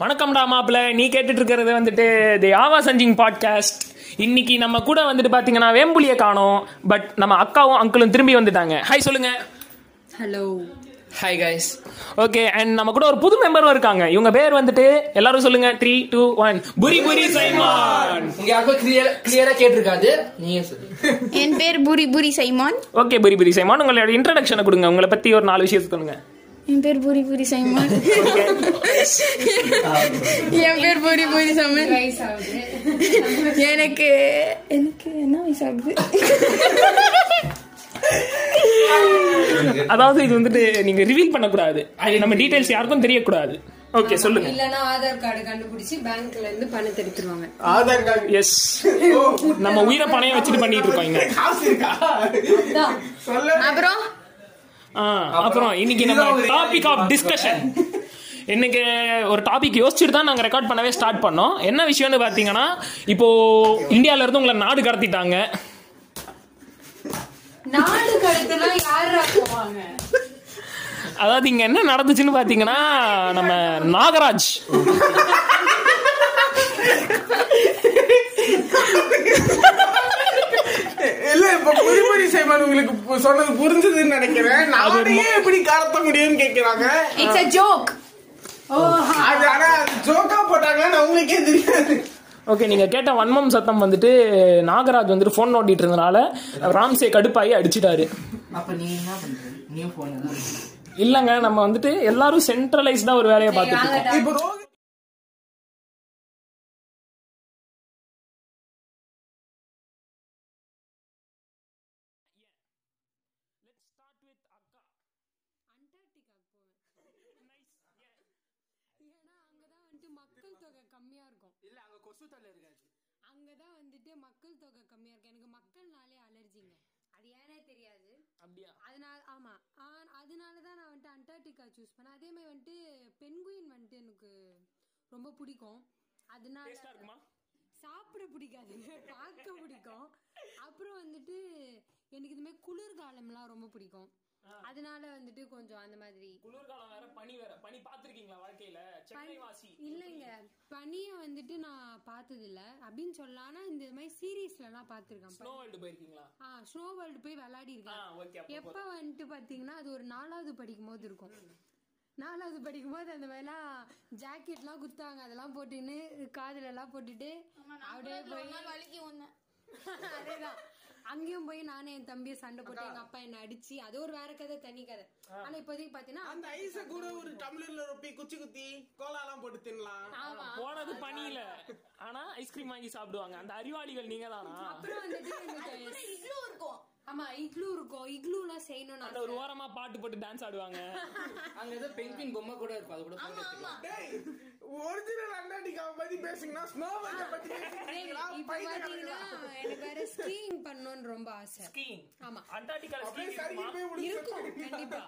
வணக்கம்டா மாப்பிள்ள நீ கேட்டுட்டு இருக்கிறது வந்துட்டு தி ஆவா சஞ்சிங் பாட்காஸ்ட் இன்னைக்கு நம்ம கூட வந்துட்டு பாத்தீங்கன்னா வேம்புலிய காணோம். பட் நம்ம அக்காவும் அங்கிளும் திரும்பி வந்துட்டாங்க. ஹாய் சொல்லுங்க. Hello hi guys okay and நம்ம கூட ஒரு புது மெம்பரும் இருக்காங்க. இவங்க பேர் வந்துட்டு எல்லாரும் சொல்லுங்க. த்ரீ டூ ஒன் புரி புரி சைமான் உங்க யாருக்கும் கிளியர் கிளியரா கேட்டிருக்காது. நீங்க என் பேர் பூரி பூரி சைமான் ஓகே புரி புரி சைமான் உங்களோட இன்ட்ரடக்ஷனை கொடுங்க. உங்களை பத்தி ஒரு நாலு விஷயத்தை சொல்லுங்க. என் பேர் பூரி பூரி சைமான் என் பேர் பூரி பூரி சைமான் எனக்கு எனக்கு என்ன வயசாகுது அதாவது இது வந்துட்டு நீங்க ரிவீல் பண்ணக்கூடாது. அது நம்ம டீடைல்ஸ் யாருக்கும் தெரியக்கூடாது. ஓகே சொல்லுங்க. இல்லனா ஆதார் கார்டு கண்டுபிடிச்சு பேங்க்ல இருந்து பணத்தை எடுத்துருவாங்க. ஆதார் கார்டு. எஸ் நம்ம உயிரை பணையம் வச்சுட்டு பண்ணிட்டு இருக்கோம் இங்க காசு இருக்கா? சொல்ல அப்புறம்? அப்புறம் இன்னைக்கு நம்ம டாபிக் ஆஃப் டிஸ்கஷன் இன்னைக்கு ஒரு டாபிக் யோசிச்சுட்டு தான் நாங்க ரெக்கார்ட் பண்ணவே ஸ்டார்ட் பண்ணோம். என்ன விஷயம்னு பாத்தீங்கன்னா இப்போ இந்தியால இருந்து உங்களை நாடு கடத்திட்டாங்க. நாடு கடத்தலாம் யாரா போவாங்க? அதாவது இங்க என்ன நடந்துச்சுன்னு பாத்தீங்கன்னா நம்ம நாகராஜ். இல்ல இப்ப புரிபுரி சைமான் உங்களுக்கு சொன்னது புரிஞ்சதுன்னு நினைக்கிறேன். நாளையே எப்படி கடத்த முடியும்னு கேக்குறாங்க. இட்ஸ் அ ஜோக் அது ஆனா ஜோக்கா போட்டாங்கன்னு அவங்களுக்கே தெரியாது. ஓகே நீங்க கேட்ட வன்மம் சத்தம் வந்துட்டு நாகராஜ் வந்துட்டு போன் நோண்டிட்டு இருந்தனால ராம்சே கடுப்பாயி அடிச்சிட்டாரு. அப்ப நீ என்ன பண்ற நீ போன் தான் இல்லங்க நம்ம வந்துட்டு எல்லாரும் சென்ட்ரலைஸ்டா ஒரு வேலையை பார்த்துட்டு இப்ப ரோஹித் ஏன்னா அங்கதான் வந்துட்டு மக்கள் தொகை கம்மியா இருக்கும். இல்ல அங்க கொசு தொல்லை இருக்காது. அங்கதான் வந்துட்டு மக்கள் தொகை கம்மியா இருக்கும் எனக்கு மக்கள்னாலே அலர்ஜிங்க அது ஏனே தெரியாது. அப்படியா? அதனால ஆமா. ஆ- அதனாலதான் நான் வந்துட்டு அண்டார்டிகா சூஸ் பண்ணேன். அதே மாதிரி வந்துட்டு பென்குயின் வந்துட்டு எனக்கு ரொம்ப பிடிக்கும். அதனால டேஸ்டா இருக்குமா? சாப்பிட பிடிக்காதுங்க பார்க்க பிடிக்கும். அப்புறம் வந்துட்டு எனக்கு இது மாதிரி குளிர்காலம்லாம் ரொம்ப பிடிக்கும். அதனால வந்துட்டு கொஞ்சம் அந்த மாதிரி. குளிர்காலம் வேற பனி வேற. பனி பாத்திருக்கீங்களா வாழ்க்கையில? சென்னை வாசி இல்லைங்க. பனியை வந்துட்டு நான் பார்த்தது இல்ல அப்படின்னு சொல்லலாம் ஆனா இந்த மாதிரி சீரீஸ்லலாம் பார்த்துருக்கேன். ஸ்னோ வேர்ல்டு போயிருக்கீங்களா? ஆ ஸ்னோ வேர்ல்டு போய் விளையாடி ஆ இருக்கேன் எப்ப வந்துட்டு பாத்தீங்கன்னா அது ஒரு நாலாவது படிக்கும் போது இருக்கும். நாலாவது படிக்கும் போது அந்த மாதிரிலாம் ஜாக்கெட்லாம் குத்தாங்க அதெல்லாம் போட்டுன்னு காதுல எல்லாம் போட்டுட்டு அப்படியே போய் வலிக்கு ஒண்ணு அதேதான். அங்கேயும் போய் நானே என் தம்பியை சண்டை போட்டு எங்க அப்பா என்ன அடிச்சு அது ஒரு வேற கதை தனி கதை. ஆனா இப்போதைக்கு பாத்தீங்கன்னா அந்த ஐஸ கூட ஒரு டம்ளர்ல ரொப்பி குச்சி குத்தி கோலாலாம் போட்டு தின்னலாம். போனது பனியில. ஆனா ஐஸ்கிரீம் வாங்கி சாப்பிடுவாங்க. அந்த அறிவாளிகள் நீங்க தானா அப்புறம் வந்துட்டு இருக்கும். ஆமா இக்லூ இருக்கும். இக்லூலாம் செய்யணும் அந்த ஒரு ஓரமா பாட்டு போட்டு டான்ஸ் ஆடுவாங்க. அங்க ஏதோ பென்குயின் பொம்மை கூட இருக்கும் அது கூட எடுத்துக்கலாம் டேய் ஒரிஜினல் அண்டார்டிகாவை பத்தி பேசுங்கன்னா ஸ்னோ பத்தி பேசுறீங்களா இப்ப பாத்தீங்கன்னா எனக்கு வேற ஸ்கீயிங் பண்ணணும்னு ரொம்ப ஆசை. ஸ்கீயிங் ஆமா. அண்டார்டிகால ஸ்கீயிங் இருக்கும்? கண்டிப்பா.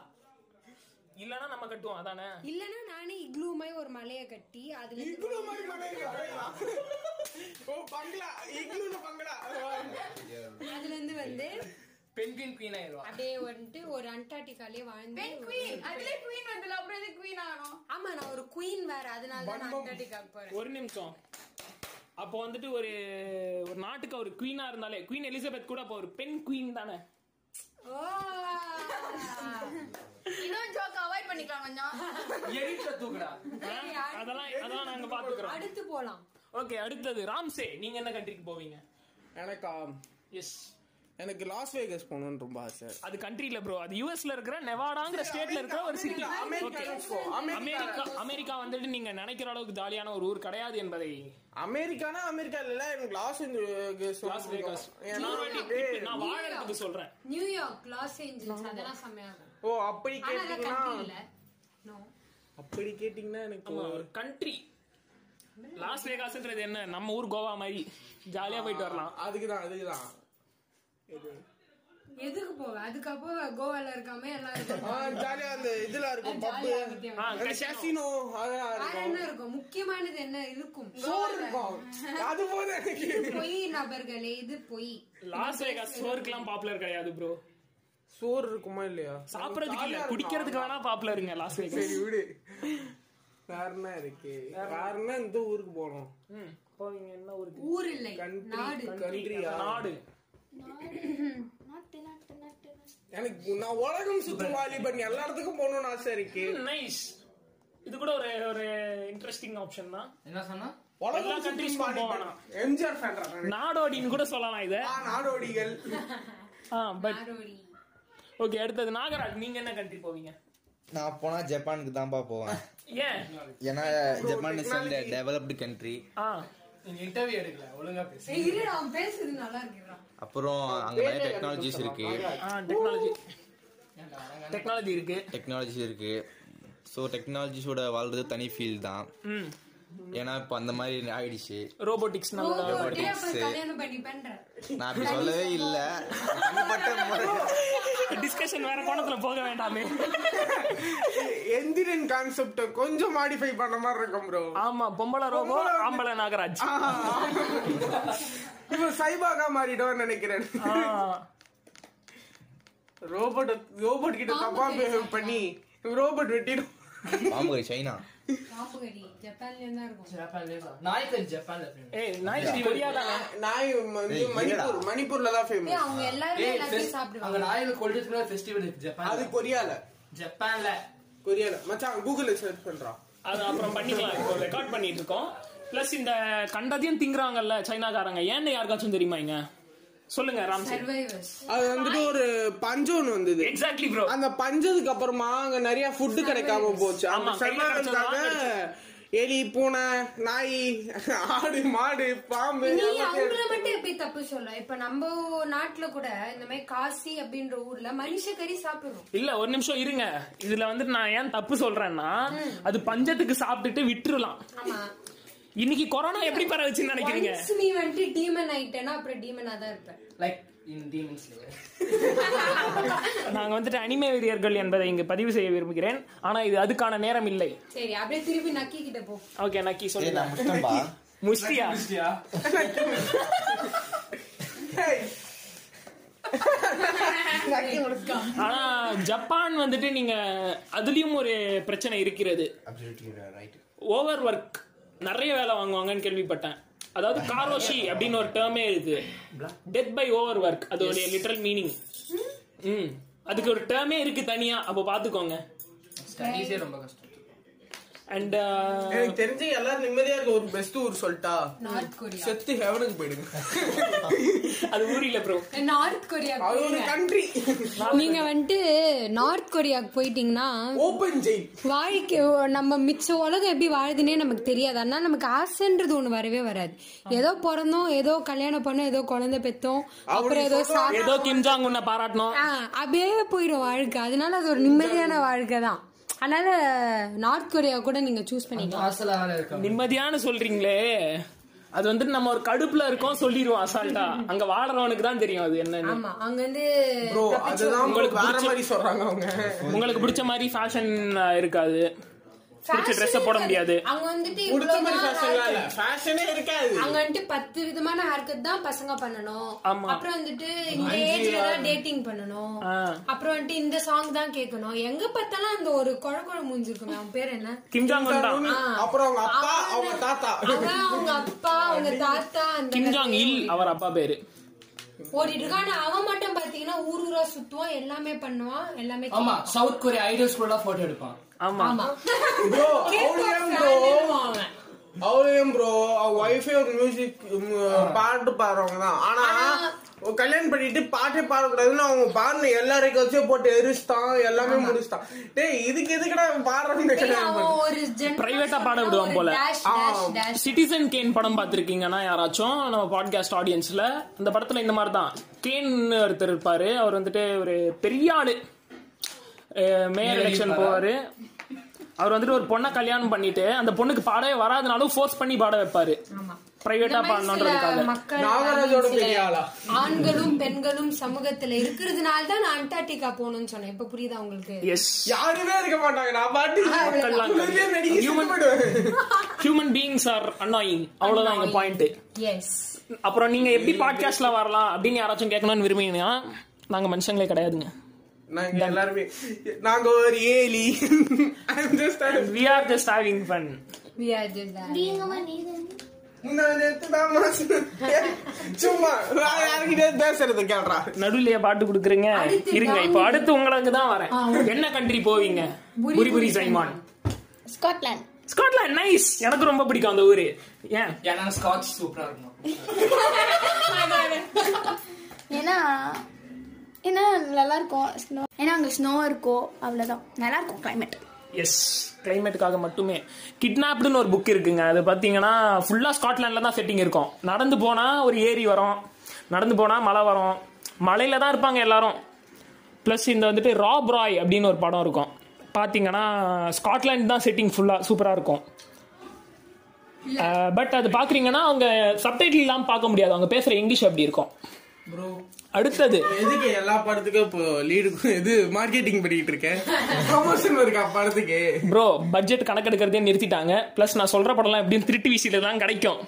இல்லனா நம்ம கட்டுவோம் அதானே? இல்லனா நானே மாதிரி ஒரு மலைய கட்டி அதுல இருந்து இக்லூ மாதிரி மனைவியா? ஓ பங்களா. இக்லூல பங்களா. அதுல இருந்து வந்து பென்குயின் குயின் ஆயிடுவா. அப்படியே வந்துட்டு ஒரு அண்டார்டிகாலே வாழ்ந்து குயின் அதுல குயின் வந்தல அப்புறம் எது குயின் ஆகணும்? ஆமா நான் ஒரு குயின் வேற. அதனால தான் நான் அண்டார்டிகாக்கு போறேன். ஒரு நிமிஷம். அப்போ வந்துட்டு ஒரு ஒரு நாட்டுக்கு ஒரு குவீனா இருந்தாலே குவீன் எலிசபெத் கூட அப்போ ஒரு பெண் குவீன் தானே? ஓ பண்ணிக்கலாம் கொஞ்சம் எரிட்ட தூக்குடா. ஆ? அதெல்லாம் அதெல்லாம் நாங்க பாத்துக்கிறோம் அடுத்து போலாம். ஓகே அடுத்தது ராம்சே நீங்க என்ன கண்ட்ரிக்கு போவீங்க? எனக்கா எஸ் எனக்கு லாஸ் வேகஸ் போகணும்னு ரொம்ப ஆசை. அது கண்ட்ரில ப்ரோ அது யூஎஸ்ல இருக்கிற நெவாடாங்கிற ஸ்டேட்ல இருக்கிற ஒரு சிட்டி அமெரிக்கா. அமெரிக்கா. வந்துட்டு நீங்க நினைக்கிற அளவுக்கு ஜாலியான ஒரு ஊர் கிடையாது என்பதை அமெரிக்கானா அமெரிக்கா இல்ல எனக்கு லாஸ் ஏஞ்சல்ஸ் லாஸ் வேகாஸ் நான் வாழறதுக்கு சொல்றேன். நியூயார்க் லாஸ் ஏஞ்சல்ஸ் அதெல்லாம் இருக்கும். ஓ அப்படி கேட்டீங்கன்னா அப்படி கேட்டீங்கன்னா எனக்கு ஒரு கண்ட்ரி லாஸ் வேகாஸ்ன்றது என்ன? நம்ம ஊர் கோவா மாதிரி. ஜாலியா போயிட்டு வரலாம். அதுக்குதான் அதுக்குதான். இது எதுக்கு போவ? அதுக்கப்புறம் கோவால இருக்காம எல்லாம் இருக்கும். ஆ, ஜாலியா அந்த இதுல இருக்கும் பப்பு. கேசினோ அதெல்லாம் இருக்கும். என்ன இருக்கும்? முக்கியமானது என்ன? இருக்கும். சோறு இருக்கும். அது போது எனக்கு. பொய் நபர்களே இது பொய். லாஸ் வேகாஸ் சோறுக்கெல்லாம் பாப்புலர் கிடையாது ப்ரோ சோறு இருக்குமா இல்லையா? சாப்பிடறதுக்கு இல்ல. குடிக்கிறதுக்கு வேணா பாப்புலருங்க லாஸ் வேகாஸ் சரி விடு. வேற என்ன இருக்கு? வேற என்ன இந்த ஊருக்கு போனோம் ம். போவீங்க என்ன ஊருக்கு? ஊர் இல்லை நாடு. கண்ட்ரியா நாடு. எனக்கு நான் உலகம் சுத்தும் வாலிபன். எல்லா இடத்துக்கும் போகணும்னு ஆசை இருக்கு. நைஸ் இது கூட ஒரு ஒரு இன்ட்ரெஸ்டிங் ஆப்ஷன் தான். என்ன சொன்னா? எல்லா வாலிபன். போகலாம். எம்ஜிஆர் ஃபேன் நாடோடின்னு கூட சொல்லலாம் இத. நாடோடிகள். ஆ பட் நாடோடி. ஓகே அடுத்தது. நாகராஜ் நீங்க என்ன கண்ட்ரி போவீங்க? நான் போனா ஜப்பானுக்கு தான்ப்பா போவேன். ஏன்? ஏன்னா Japan is developed country interview எடுக்கல ஒழுங்கா பேசு. அப்புறம் அங்க நிறைய டெக்னாலஜிஸ் இருக்கு. டெக்னாலஜி டெக்னாலஜி இருக்கு. டெக்னாலஜிஸ் இருக்கு. ஸோ டெக்னாலஜிஸோட வாழ்றது தனி ஃபீல் தான். ம். ஏன்னா இப்போ அந்த மாதிரி ஆயிடுச்சு. ரோபோட்டிக்ஸ் பண்றேன் நான் அப்படி சொல்லவே இல்லை. தனிப்பட்ட டிஸ்கஷன் வேற கோணத்துல போக வேண்டாமே. எந்திரன் கான்செப்ட கொஞ்சம் மாடிஃபை பண்ண மாதிரி இருக்கும் ப்ரோ ஆமா பொம்பளை ரோபோ ஆம்பளை நாகராஜ். இப்ப சைபாகா மாறிடுவான்னு நினைக்கிறேன். ரோபோட் ரோபோட் கிட்ட தப்பா பண்ணி ரோபோட் வெட்டிடும். பாம்பு சைனா ஜப்பான்ல இருக்கும் ஜப்பான்ல. ஏய் நாய் நாய் மணிப்பூர் மணிப்பூர்ல தான் ஃபேமஸ் அவங்க எல்லாருமே எல்லாத்தையும் சாப்பிடுவாங்க. அங்க கொல்றதுக்கு ஃபெஸ்டிவல் இருக்கு அது கொரியால ஜப்பான்ல கொரியால மச்சான் கூகுள்ல சர்ச் பண்றான் அது அப்புறம் பண்ணிக்கலாம். இப்போ ரெக்கார்ட் பண்ணிட்டு இருக்கோம். பிளஸ் இந்த கண்டதையும் திங்குறாங்கல்ல சைனாக்காரங்க ஏன்னு யாருக்காச்சும் தெரியுமா இங்க? சொல்லுங்க சர்வைவர்ஸ் அது வந்துட்டு ஒரு பஞ்சம் ஒண்ணு வந்தது. எக்ஸாக்ட்லி ப்ரோ அந்த பஞ்சதுக்கு அப்புறமா அங்க நிறைய ஃபுட் கிடைக்காம போச்சு. ஆமா, எலி பூனை நாய் ஆடு மாடு பாம்பு அவங்கள மட்டும் எப்படி தப்பு சொல்ல? இப்ப நம்ம நாட்டுல கூட இந்த மாதிரி காசி அப்படின்ற ஊர்ல மனுஷ கறி சாப்பிடுறோம். இல்ல ஒரு நிமிஷம் இருங்க. இதுல வந்து நான் ஏன் தப்பு சொல்றேன்னா அது பஞ்சத்துக்கு சாப்பிட்டுட்டு விட்டுறலாம். ஆமா. இன்னைக்கு கொரோனா எப்படி பரவுச்சுன்னு நினைக்கிறீங்க? நீ வந்துட்டு டீமன் ஆயிட்டேன்னா அப்புறம் டீமனா தான் இருப்பேன். லைக் நாங்க வந்துட்டு அனிமே வெறியர்கள் என்பதை இங்கு பதிவு செய்ய விரும்புகிறேன். ஆனா இது அதுக்கான நேரம் இல்லை. சரி அப்படியே திருப்பி நக்கி கிட்ட போ. ஓகே நக்கி முடிச்சிட்டேன்பா முஸ்தியா Hey, ஆனா ஜப்பான் வந்துட்டு நீங்க அதுலயும் ஒரு பிரச்சனை இருக்கிறது. ஓவர் ஒர்க் நிறைய வேலை வாங்குவாங்கன்னு கேள்விப்பட்டேன். அதாவது காரோஷி அப்படின்னு ஒரு டேர்மே இருக்கு டெத் பை ஓவர் ஒர்க் அதோடைய லிட்டரல் மீனிங் ம். அதுக்கு ஒரு டேர்மே இருக்கு தனியா. அப்ப பாத்துக்கோங்க ஸ்டடீஸே ரொம்ப கஷ்டம். அண்ட் எனக்கு தெரிஞ்சு எல்லாரும் நிம்மதியா இருக்க ஒரு பெஸ்ட் ஊர் சொல்லிட்டா நார்த் கொரியா செத்து ஹெவனுக்கு போயிடுங்க. அது ஊரில ப்ரோ நார்த் கொரியா அது ஒரு கண்ட்ரி நீங்க வந்துட்டு நார்த் கொரியாக்கு போயிட்டீங்கன்னா ஓபன் ஜெயில் வாழ்க்கை நம்ம மிச்ச உலகம் எப்படி வாழுதுன்னே நமக்கு தெரியாது. ஆனா நமக்கு ஆசைன்றது ஒண்ணு வரவே வராது. ஏதோ பிறந்தோம் ஏதோ கல்யாணம் பண்ணோம் ஏதோ குழந்தை பெத்தோம் அப்புறம் ஏதோ சாப்பிட்டோம் ஏதோ கிம்ஜாங் உன்னை பாராட்டணும். ஆ, அப்படியே போயிடும் வாழ்க்கை. அதனால அது ஒரு நிம்மதியான வாழ்க்கை தான். அதனால நார்த் கொரியா கூட நீங்க சூஸ் பண்ணிக்கலாம். நிம்மதியான சொல்றீங்களே. அது வந்துட்டு நம்ம ஒரு கடுப்புல இருக்கோம் சொல்லிடுவோம் அசால்ட்டா அங்க வாழறவனுக்கு தான் தெரியும் அது என்னன்னு. ஆமா அங்க வந்து ப்ரோ அதுதான் உங்களுக்கு வேற பிடிச்ச- மாதிரி சொல்றாங்க அவங்க. உங்களுக்கு பிடிச்ச மாதிரி ஃபேஷன் இருக்காது. பிடிச்ச ட்ரெஸ் போட முடியாது. அங்க வந்துட்டு ஃபேஷனே இருக்காது. அங்க வந்துட்டு பத்து விதமான ஹேர் கட் தான் பசங்க பண்ணணும். அப்புறம் வந்துட்டு இந்த ஏஜ்ல தான் டேட்டிங் பண்ணணும். அப்புறம் வந்துட்டு இந்த சாங் தான் கேட்கணும். எங்க பார்த்தாலும் அந்த ஒரு குழ குழ மூஞ்சிருக்குமே. அவன் பேர் என்ன? கிம் ஜாங் உன் தான் அப்புறம் அவங்க அப்பா அவங்க தாத்தா. அவங்க அப்பா அவங்க தாத்தா அந்த கிம் ஜாங் இல் அவர் அப்பா பேரு. ஓடிட்டு இருக்கான். அவன் மட்டும் பாத்தீங்கன்னா ஊர் ஊரா சுத்துவான். எல்லாமே பண்ணுவான். எல்லாமே ஆமா சவுத் கொரியா ஐடல்ஸ் கூட போட்டோ எடுப்பான். ஆமா. ப்ரோ அவளையும் ப்ரோ அவளையும் ப்ரோ அவ ஒய்ஃபே ஒரு மியூசிக் பாட்டு பாடுறவங்க தான். ஆனா கல்யாணம் பண்ணிட்டு பாட்டே பாடக்கூடாதுன்னு அவங்க பாடின எல்லா ரெக்கார்ட்ஸே போட்டு எரிச்சிட்டான் எல்லாமே முடிச்சிட்டான். டேய் இதுக்கு எதுக்குடா பாடுறாங்க ஆ பாட விடுவான் போல. சிட்டிசன் கேன் படம் பார்த்திருக்கீங்கன்னா யாராச்சும் நம்ம பாட்காஸ்ட் ஆடியன்ஸ்ல இந்த படத்துல இந்த மாதிரி தான் கேன் ஒருத்தர் இருப்பாரு. அவர் வந்துட்டு ஒரு பெரிய ஆளு. மேயர் எலெக்ஷன் போவாரு. அவர் வந்துட்டு ஒரு பொண்ணை கல்யாணம் பண்ணிட்டு அந்த பொண்ணுக்கு பாடவே வராதனாலும் ஃபோர்ஸ் பண்ணி பாட வைப்பாரு. ஆமா. பிரைவேட்டா ஆளா? ஆண்களும் பெண்களும் சமூகத்துல இருக்கிறதுனால தான் நான் அண்டார்டிகா போகணும்னு சொன்னேன். இப்ப புரியுதா உங்களுக்கு? எஸ் யாருமே இருக்க மாட்டாங்க. நான் பாட்டு. ஹியூமன் பீயிங்ஸ் ஆர் அன்னாயிங் அவ்வளவுதான் எங்க பாயிண்ட் எஸ் அப்புறம் நீங்க எப்படி பாட்காஸ்ட்ல வரலாம் அப்படின்னு யாராச்சும் கேட்கணும்னு விரும்பினீங்கன்னா நாங்க மனுஷங்களே கிடையாதுங்க. நாங்க எல்லாருமே நாங்க ஒரு ஏலி. I'm just a- we are just having fun யார்கிட்ட பேசுறது கேள்றா நடுவுலயே பாட்டு கொடுக்குறீங்க. இருங்க இப்போ அடுத்து உங்களுக்கு தான் வரேன். என்ன கண்ட்ரி போவீங்க? புரி புரி சைமான். ஸ்காட்லாந்து ஸ்காட்லாந்து நைஸ் எனக்கு ரொம்ப பிடிக்கும் அந்த ஊரு. ஏன்? ஏன்னா ஸ்காட்ச் சூப்பரா இருக்கும். ஏன்னா ஏன்னா நல்லா இருக்கும். ஸ்னோ ஏன்னா அங்க ஸ்னோ இருக்கும் அவ்வளவுதான். நல்லா இருக்கும் கிளைமேட் எஸ் கிளைமேட்டுக்காக மட்டுமே. கிட்னாப்டுன்னு ஒரு புக் இருக்குங்க. அது பார்த்தீங்கன்னா ஃபுல்லாக ஸ்காட்லாண்டில் தான் செட்டிங் இருக்கும். நடந்து போனால் ஒரு ஏரி வரும். நடந்து போனால் மலை வரும். மலையில தான் இருப்பாங்க எல்லாரும். ப்ளஸ் இந்த வந்துட்டு ராப் ராய் அப்படின்னு ஒரு படம் இருக்கும். பார்த்தீங்கன்னா ஸ்காட்லாண்ட் தான் செட்டிங் ஃபுல்லாக சூப்பராக இருக்கும். பட் அது பார்க்குறீங்கன்னா அவங்க சப்டைட்டில் இல்லாமல் பார்க்க முடியாது. அவங்க பேசுகிற இங்கிலீஷ் அப்படி இருக்கும். ப்ரோ அடுத்தது. எதுக்கு எல்லா படத்துக்கும் இப்போ லீடு இது மார்க்கெட்டிங் பண்ணிட்டு இருக்கேன்? ப்ரொமோஷன் இருக்கா படத்துக்கு? ப்ரோ பட்ஜெட் கணக்கெடுக்கிறதே நிறுத்திட்டாங்க. ப்ளஸ் நான் சொல்கிற படம்லாம் எப்படியும் திருட்டு வீசியில் தான் கிடைக்கும்.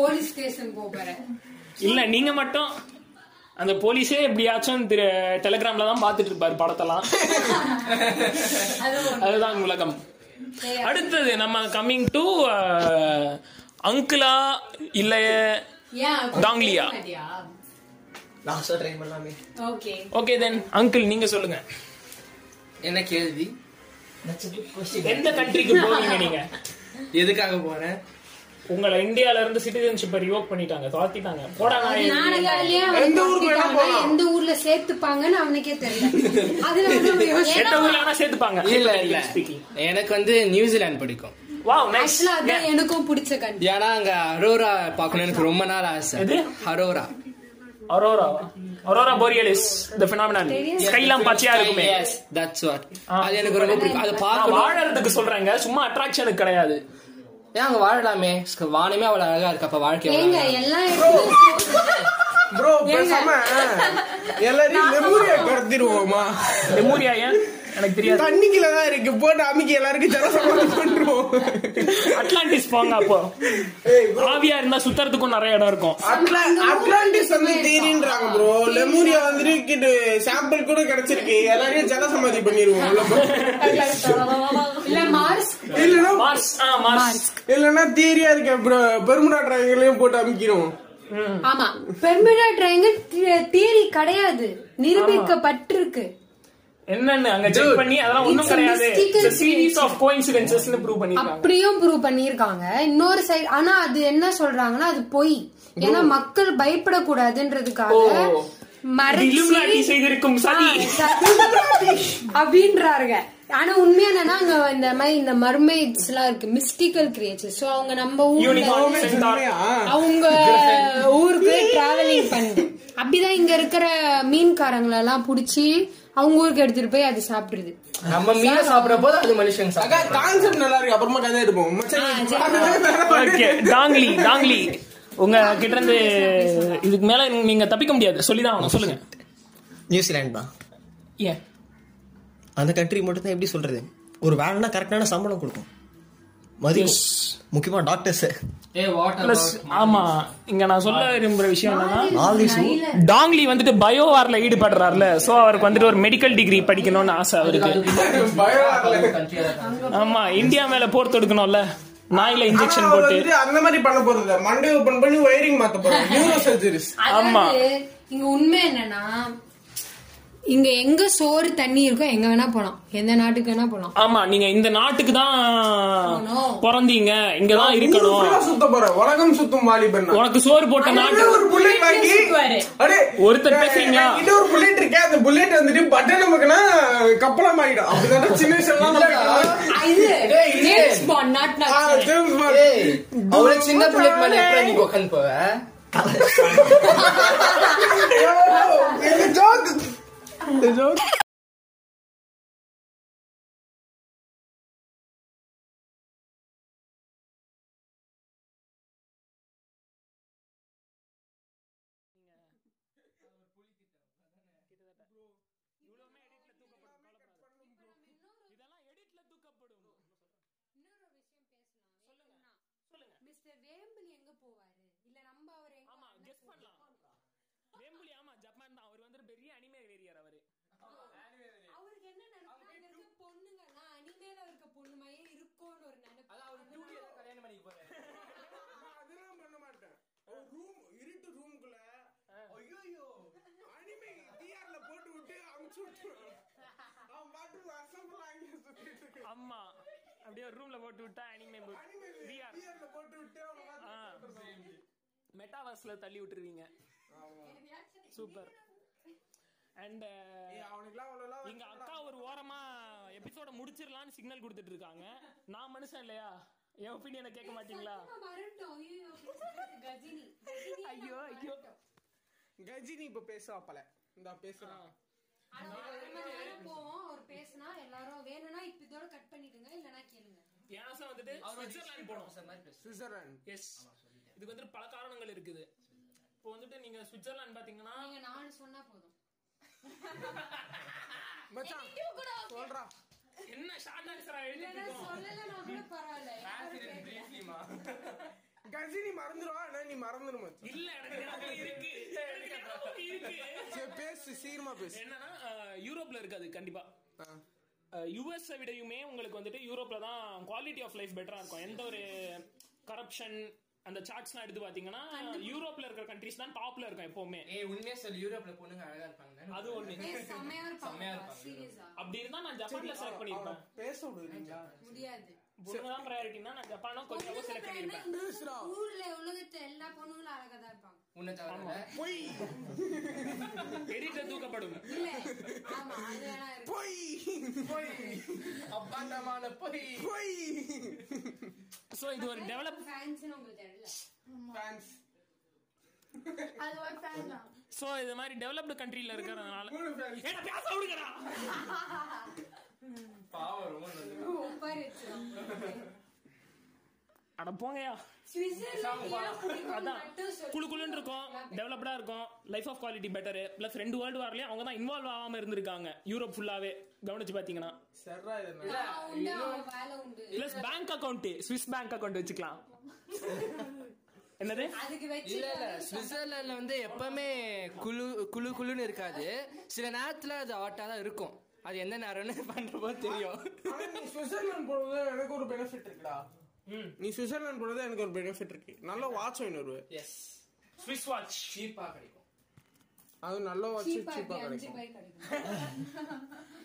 போலீஸ் ஸ்டேஷன் போறேன் இல்ல நீங்க மட்டும் அந்த போலீஸே எப்படியாச்சும் திரு டெலிகிராம்ல தான் பார்த்துட்டு இருப்பாரு படத்தெல்லாம். அதுதான் உலகம். அடுத்தது நம்ம கம்மிங் டு அங்கிளா இல்ல டாங்லியா லாஸ்டா ட்ரை பண்ணலாமே ஓகே ஓகே தென் அங்கிள் நீங்க சொல்லுங்க. என்ன கேள்வி? எந்த கண்ட்ரிக்கு போவீங்க நீங்க? எதுக்காக போறேன்? உங்களை இந்தியால இருந்து சிட்டிசன்ஷிப்பை ரிவோக் பண்ணிட்டாங்க துரத்திட்டாங்க போடா நான் நாளைக்காலையே எந்த ஊருக்கு. எந்த ஊர்ல சேர்த்துப்பாங்கன்னு அவனுக்கே தெரியல. அதுல எந்த ஊர்ல சேர்த்துப்பாங்க. இல்ல இல்ல. எனக்கு வந்து நியூசிலாந்து பிடிக்கும். ஆக்சுவலா அதான் எனக்கும் பிடிச்ச கண்ட்ரி ஏன்னா அங்க அரோரா பார்க்கணும் எனக்கு ரொம்ப நாள் ஆசை? அரோரா. அரோரா. அரோரா போரியலிஸ் த phenomenon. ஸ்கைலாம் பச்சையா இருக்குமே. எஸ் தட்ஸ் வாட் அது எனக்கு ரொம்ப பிடிக்கும். அது வாழறதுக்கு சொல்றேங்க. சும்மா அட்ராக்ஷனுக்கு கிடையாது. ஏன் அங்க வாழலாமே? வானமே அவ்வளவு அழகா இருக்கு. அப்ப வாழ்க்கை ஏங்க எல்லாம் ப்ரோ பேசாம எல்லாரையும் லெமூரியா கடத்திடுவோமா? லெமூரியா ஏன் எனக்கு தெரியாது. தண்ணிக்குள்ள தான் இருக்கு. போட்டு அமுக்கி எல்லாருக்கும் ஜலசமாதம் பண்றோம் அட்லாண்டிஸ் போங்க அப்போ. ஆவியா இருந்தா சுத்தறதுக்கும் நிறைய இடம் இருக்கும். அட்லா- அட்லாண்டிஸ் வந்து தேரின்றாங்க ப்ரோ லெமூரியா வந்து கிட்ட சாம்பிள் கூட கிடைச்சிருக்கு. எல்லாரையும் ஜலசமாதி பண்ணிடுவோம் உள்ள போய். இல்ல மார்ஸ் இல்லைன்னா மார்ஸ் ஆ மார்ஸ் இருக்க ப்ரோ பெருமுடா டிராயங்களையும் போட்டு அமுக்கிடுவோம் ஆமா. பெர்மிடா ட்ரையாங்கிள் தியரி கிடையாது. நிரூபிக்கப்பட்டிருக்கு. என்னன்னு அங்க செக் பண்ணி அதெல்லாம் ஒண்ணும் It's a கிடையாது. Mystical சீரீஸ் ஆஃப் கோஇன்சிடென்சஸ்னு ப்ரூவ் பண்ணிருக்காங்க. அப்படியும் ப்ரூவ் பண்ணிருக்காங்க இன்னொரு சைடு ஆனா அது என்ன சொல்றாங்கன்னா அது பொய். ஏன்னா மக்கள் பயப்படக்கூடாதுன்றதுக்காக செய்திருக்கும் அப்படின்றாருங்க. ஆனா உண்மையா என்னன்னா அங்க இந்த மாதிரி இந்த மர்மைட்ஸ் எல்லாம் இருக்கு. மிஸ்டிக்கல் கிரியேச்சர் சோ அவங்க நம்ம ஊர்ல அவங்க ஊருக்கு டிராவலிங் பண்ணுது அப்படிதான் இங்க இருக்கிற மீன்காரங்களை எல்லாம் புடிச்சு அவங்க ஊருக்கு எடுத்துட்டு போய் அது சாப்பிடுறது. நம்ம மீன் சாப்பிடுற போது அது மனுஷங்க கான்செப்ட் நல்லா இருக்கு. அப்புறமா கதை எடுப்போம். டாங்லி டாங்லி உங்க கிட்ட இருந்து இதுக்கு மேல நீங்க தப்பிக்க முடியாது. சொல்லிதான் ஆகணும். சொல்லுங்க. நியூசிலாந்து தான் ஏன்? அந்த கண்ட்ரி மட்டும் தான் எப்படி சொல்றது? ஒரு வேலைனா கரெக்டான சம்பளம் கொடுக்கும். மதியம் முக்கியமா டாக்டர்ஸ் ஆமா இங்க நான் சொல்ல விரும்புற விஷயம் என்னன்னா டாங்லி வந்துட்டு பயோ வார்ல ஈடுபடுறாருல. சோ அவருக்கு வந்துட்டு ஒரு மெடிக்கல் டிகிரி படிக்கணும்னு ஆசை அவருக்கு. ஆமா இந்தியா மேல போர் தொடுக்கணும்ல. நாயில இன்ஜெக்ஷன் போட்டு. அந்த மாதிரி பண்ண போறது இல்ல. மண்டே ஓபன் பண்ணி ஒயரிங் மாத்த போறோம் நியூரோ சர்ஜரிஸ் ஆமா. அதாவது இங்க உண்மை என்னன்னா இங்க எங்க சோறு தண்ணி இருக்கோ எங்க வேணா போலாம். எந்த நாட்டுக்கு வேணா போலாம். ஆமா நீங்க இந்த நாட்டுக்கு தான் போகணும். பிறந்தீங்க. இங்கதான் இருக்கணும். சுத்த போற உலகம் சுத்தும் வாலிபன். உனக்கு சோறு போட்ட நாட்டு ஒரு புல்லட் வாங்கி. அடே ஒருத்தர் பேசுறீங்களா? இது ஒரு புல்லட் இருக்கே அந்த புல்லட் வந்துட்டு பட்டன் நமக்குனா கப்பலம் ஆயிடும் அப்படிதானே சின்ன வயசுல இது சின்ன புல்லட் மேல எப்படி நீ உட்காந்து போவ. ஜோக் மிஸ்டர் வேம்பிள் எங்க போவாரு? இல்ல நம்ம அவர் எங்க ஜப்பான் தான் அவர் வந்து பெரிய அனிமே வெறியர் அவரு. அவருக்கு என்ன நினைப்பு அங்க இருக்க பொண்ணுங்கலாம் அனிமேல இருக்க பொண்ணு மாதிரியே இருக்கும்னு ஒரு நினைப்பு. அதான் அவர் டூ தான் கல்யாணம் பண்ணிக்க போறாரு. நான் அதெல்லாம் பண்ண மாட்டேன். ஒரு ரூம் இருட்டு ரூமுக்குள்ள ஐயோ அனிமே டிஆர்ல போட்டு விட்டு அமுச்சு விட்டுருவான். அவன் பாட்டு அசம்பிள் ஆகி சுத்திட்டு இருக்கு ஆமா அப்படியே ஒரு ரூம்ல போட்டு விட்டா அனிமே விஆர் டிஆர்ல போட்டு விட்டு அவன் மெட்டாவர்ஸ்ல தள்ளி விட்டுருவீங்க. சூப்பர் அண்ட் அவ்வளோலாம் எங்க அக்கா ஒரு ஓரமா எபிசோட முடிச்சிடலாம்னு சிக்னல் கொடுத்துட்டு இருக்காங்க நான் மனுஷன் இல்லையா? என் ஒப்பீனியனை கேட்க மாட்டீங்களா? ஐயோ ஐயோ. ஐயோ கஜினி இப்ப பேச அப்பல இந்த பேசுறான் அவர் பேசினா எல்லாரும் வேணும்னா இப்ப இதோட கட் பண்ணிடுங்க. இல்லனா கேளுங்க. ஆசை வந்துட்டு சுவிட்சர்லாந்து போனோம். சார் மாதிரி பேசு. சுவிட்சர்லாந்து எஸ் இதுக்கு வந்துட்டு பல காரணங்கள் இருக்குது. இப்போ வந்துட்டு நீங்க சுவிட்சர்லாந்து பாத்தீங்கன்னா நீங்க நாலு சொன்னா போதும். மச்சான் சொல்றா. என்ன ஷார்ட் ஆன்சரா இருக்கோம் சொல்லலைன்னா கூட பரவாயில்ல. ஆசிரியர் பிரீஃப்லிமா கஜினி மறந்துடுவா ஆனா நீ மறந்துடு மச்சான். இல்ல எனக்கு இருக்கு. இருக்கு. சரி பேசு சீக்கிரமா பேசு. என்னன்னா யூரோப்ல இருக்காது கண்டிப்பா. ஆ. யுஎஸ் விடையுமே உங்களுக்கு வந்துட்டு யூரோப்ல தான் குவாலிட்டி ஆஃப் லைஃப் பெட்டரா இருக்கும். எந்த ஒரு கரப்ஷன் அந்த சார்ட்ஸ்லாம் எடுத்து பாத்தீங்கன்னா யூரோப்ல இருக்கிற கண்ட்ரிஸ் தான் டாப்ல இருக்கும் எப்பவுமே. ஏய் உண்மையா சொல்லி யூரோப்ல பொண்ணுங்க அழகா இருப்பாங்க அது ஒண்ணு. செம்மையா இருப்பாங்க. அப்படி இருந்தா நான் ஜப்பான்ல செலக்ட் பண்ணிருப்பேன். பேச விடுவீங்களா? முடியாது. பொண்ணுங்க தான் ப்ரையாரிட்டினா நான் ஜப்பானும் கொஞ்சம் செலக்ட் பண்ணிருப்பேன். ஊர்ல உலகத்துல எல்லா பொண்ணுங்களும் அழகா தான் இருப்பாங்க. உன்னை தவிர பொய். எடிட்டர் தூக்கப்படும். இல்ல. ஆமா அது வேணா இருக்கு. பொய். பொய். அப்பாண்டமான போய். பொய். சோ இது ஒரு டெவலப் ஃபேன்ஸ்னு உங்களுக்கு தெரியல. ஃபேன்ஸ் அது ஒரு ஃபேன் தான். சோ இது மாதிரி டெவலப்டு கண்ட்ரில இருக்கிறதுனால. ஏடா பேச விடுங்கடா. பாவம் ரொம்ப நல்லது. ஒப்பாரி வச்சிரும் அட போங்கயா அதான். குளு குளுன்னு இருக்கும் டெவலப்டா இருக்கும். Life of quality better plus ரெண்டு வேர்ல்டு வார்லயும் அவங்க தான் இன்வால்வ் ஆகாம இருந்திருக்காங்க. யூரோப் ஃபுல்லாவே கவனிச்சு பாத்தீங்கன்னா. Plus bank account Swiss bank account வச்சுக்கலாம். என்னது? அதுக்கு வச்சு இல்ல. இல்ல சுவிட்சர்லாந்துல வந்து எப்பவுமே குழு குழு குழுன்னு இருக்காது. சில நேரத்துல அது ஆட்டா தான் இருக்கும். அது எந்த நேரம்னு பண்றப்போ தெரியும். சுவிட்சர்லாந்து போறது எனக்கு ஒரு பெனிஃபிட் இருக்குடா. நீ சுவிட்சர்லாந்து போறது எனக்கு ஒரு பெனிஃபிட் இருக்கு. நல்ல வாட்ச் வாங்கி வருவேன் எஸ் ஸ்விஸ் வாட்ச் சீப்பா கிடைக்கும். அது நல்ல வாட்ச் சீப்பா கிடைக்கும்.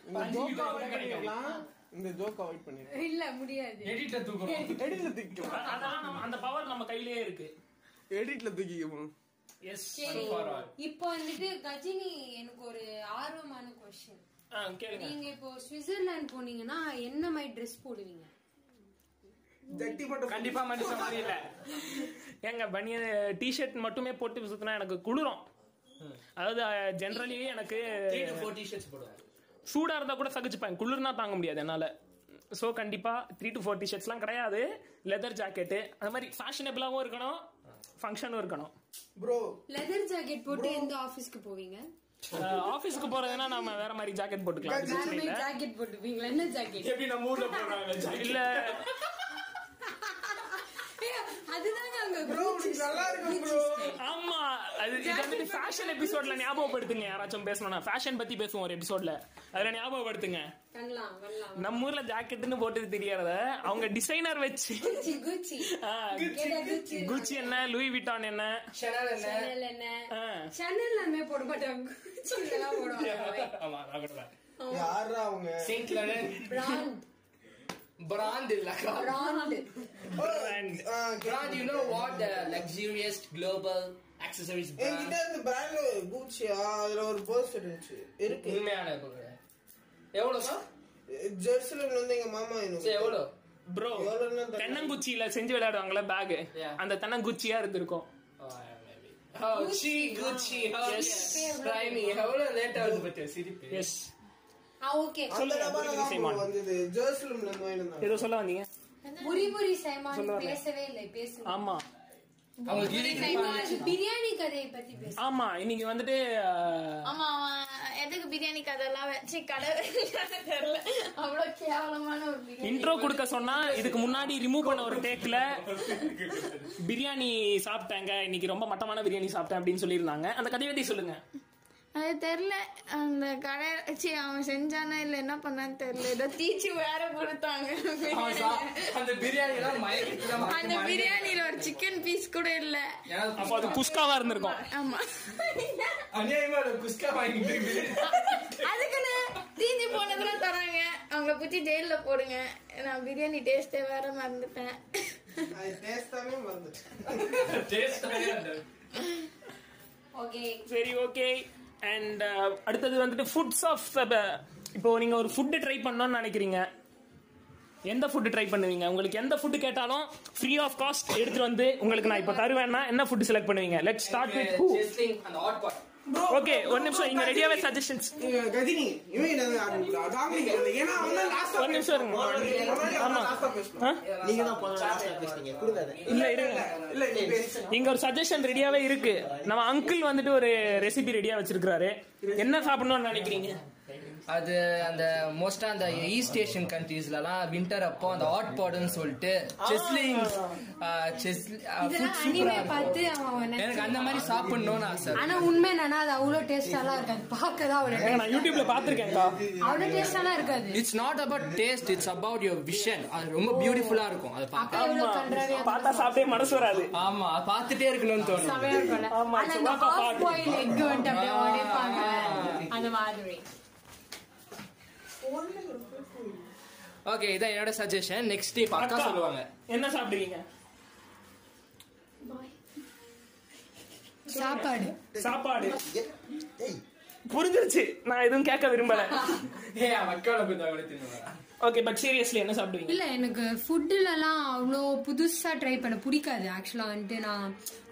இந்த ஜோக் அவாய்ட் பண்ணிக்கலாம் இந்த ஜோக் அவாய்ட் பண்ணிடலாம். இல்ல முடியாது. எடிட்ட தூக்குறோம். எடிட்ல தூக்கிக்கலாம். நம்ம- அந்த பவர் நம்ம கையிலேயே இருக்கு. எடிட்ல தூக்கிக்குவோம் எஸ் இப்போ வந்துட்டு கஜினி எனக்கு ஒரு ஆர்வமான கொஸ்டின் கேளுங்க. நீங்க இப்போ சுவிட்சர்லாந்து போனீங்கன்னா என்ன மாதிரி ட்ரெஸ் போடுவீங்க? ஜட்டி மட்டும் கண்டிப்பா மனுஷன் மாதிரி இல்ல. ஏங்க பனியன் டிஷர்ட் மட்டுமே போட்டு சுத்தினா எனக்கு குளிரும். அதாவது ஜென்ரலி எனக்கு சூடா இருந்தா கூட சகிச்சுப்பேன். குளிர்னா தாங்க முடியாது என்னால. சோ கண்டிப்பா த்ரீ டு ஃபோர் டிஷர்ட்ஸ்லாம் கிடையாது. லெதர் ஜாக்கெட்டு அது மாதிரி ஃபேஷனபிளாவும் இருக்கணும். ஃபங்க்ஷனும் இருக்கணும். ப்ரோ லெதர் ஜாக்கெட் போட்டு எந்த ஆபீஸ்க்கு போவீங்க? ஆபீஸ்க்கு போறதுன்னா நம்ம வேற மாதிரி ஜாக்கெட் போட்டுக்கலாம். ஜாக்கெட் போட்டுப்பீங்களா? என்ன ஜாக்கெட் எப்படி நம்ம ஊர்ல போடுறாங்க? இல்ல அதுதாங்க அங்க ப்ரோ நல்லா இருக்கு ப்ரோ ஆமா அது இது ஃபேஷன் எபிசோட்ல ஞாபகப்படுத்துங்க யாராச்சும் பேசணும்னா. ஃபேஷன் பத்தி பேசுவோம் ஒரு எபிசோட்ல அதுல ஞாபகப்படுத்துங்க. பண்ணலாம் பண்ணலாம் நம்ம ஊர்ல ஜாக்கெட்னு போட்டது தெரியாத? அவங்க டிசைனர் வச்சு. குச்சி என்ன? லூயி விட்டான் என்ன? போட மாட்டாங்க. யாரா அவங்க? செயின்ட் லெனன் பிராண்ட் பிராண்ட் இல்ல brand ah, brand you know what luxurious global accessories என்கிட்ட இந்த பிராண்ட் பூச்சியா அதுல ஒரு பர்ஸ் இருந்துச்சு இருக்கு. உண்மையான எவ்வளவு ஜெருசலம்ல இருந்து எங்க மாமா எவ்வளவு? ப்ரோ. தென்னங்குச்சியில செஞ்சு விளையாடுவாங்கல்ல பேக் Yeah. அந்த தென்னங்குச்சியா இருந்திருக்கும். Gucci, Gucci, Yes. yes. Try me. எவ்வளவு லேட் ஆகுது பத்தியா? சிரிப்பு. எஸ் ஏதோ சொல்ல வந்தீங்க? சைமான். பேசவே இல்லை பேசுங்க. ஆமா. பிரியாணி கதையை பத்தி பேசு ஆமா இன்னைக்கு வந்துட்டு ஆமா எதுக்கு பிரியாணி கதையெல்லாம் வச்சு கடை தெரியல. அவ்வளவு கேவலமான ஒரு இன்ட்ரோ கொடுக்க சொன்னா இதுக்கு முன்னாடி ரிமூவ் பண்ண ஒரு டேக்ல பிரியாணி சாப்பிட்டாங்க. இன்னைக்கு ரொம்ப மட்டமான பிரியாணி சாப்பிட்டேன் அப்படின்னு சொல்லியிருந்தாங்க. அந்த கதையை பத்தி சொல்லுங்க. அது தெரியல அந்த கடை சி அவன் செஞ்சானா இல்ல என்ன பண்ணான்னு தெரியல ஏதோ தீச்சி வேற கொடுத்தாங்க. அந்த பிரியாணி எல்லாம் மயக்கத்துல அந்த பிரியாணில ஒரு சிக்கன் பீஸ் கூட இல்ல. அப்போ அது குஸ்காவா இருந்திருக்கும். ஆமா. அநியாயமா குஸ்கா வாங்கிட்டு. அதுக்குன்னு தீஞ்சு போனதெல்லாம் தராங்க. அவங்கள பிடிச்சி ஜெயில போடுங்க. நான் பிரியாணி டேஸ்டே வேற மறந்துட்டேன். அது டேஸ்டாவே ஆவே அந்த- சரி ஓகே அண்ட் uh, அடுத்தது வந்துட்டு ஃபுட்ஸ் ஆஃப் uh, இப்போ நீங்க ஒரு ஃபுட்டு ட்ரை பண்ணணும்னு நினைக்கிறீங்க. எந்த ஃபுட்டு ட்ரை பண்ணுவீங்க? உங்களுக்கு எந்த ஃபுட்டு கேட்டாலும் ஃப்ரீ ஆஃப் காஸ்ட் எடுத்துட்டு வந்து உங்களுக்கு நான் இப்போ தருவேன்னா என்ன ஃபுட் செலக்ட் பண்ணுவீங்க? Let start with who okay ஒரு நிமிஷம் இங்க ரெடியாவே சஜஷன்ஸ் இவன். ஏன்னா அவன் ஒரு நிமிஷம் இருங்க முன்னாடி அவன் தான் last ஆ பேசணும். ஆ? நீங்க தான் போன லாஸ்டா பேசுனீங்க கொடுக்காத. இல்ல இருங்க இல்ல இங்க ஒரு சஜஷன் ரெடியாவே இருக்கு. நம்ம அங்கிள் வந்துட்டு ஒரு ரெசிபி ரெடியா வச்சிருக்காரு என்ன சாப்பிடணும்னு நினைக்கிறீங்க? அது அந்த மோஸ்டா அந்த ஈஸ்ட் ஏஷியன் கண்ட்ரீஸ்லலாம் வின்டர் அப்போ அந்த ஹாட் பாட்னு சொல்லிட்டு செஸ்லிங் செஸ் எனக்கு அந்த மாதிரி சாப்பிடணும்னு ஆசை. ஆனா உண்மை என்னன்னா அது அவ்வளவு டேஸ்டாலாம் இருக்காது. பார்க்க தான் அவ்வளவு ஏங்க, நான் யூடியூப்ல பாத்திருக்கேன்க்கா அவ்வளவு டேஸ்டாலாம் இருக்காது. It's not about taste it's about your vision அது ரொம்ப பியூட்டிஃபுல்லா இருக்கும். அதை பார்க்க. பார்த்தா சாப்பிட்டே மனசு வராது. ஆமா பார்த்துட்டே இருக்கணும்னு தோணும். ஆமா, half art. boiled egg வந்துட்டு அப்படியே அந்த மாதிரி. ஓகே இதான் என்னோட சஜஷன் நெக்ஸ்ட் அக்கா அக்கா. சொல்லுவாங்க. என்ன சாப்பிடுவீங்க? சாப்பாடு. சாப்பாடு. புரிஞ்சிருச்சு. நான் எதுவும் கேட்க விரும்பல. ஓகே பட் சீரியஸ்லி என்ன சாப்பிடுவீங்க? இல்ல எனக்கு ஃபுட்டுலலாம் அவ்வளோ புதுசா ட்ரை பண்ண பிடிக்காது. ஆக்சுவலா வந்துட்டு நான்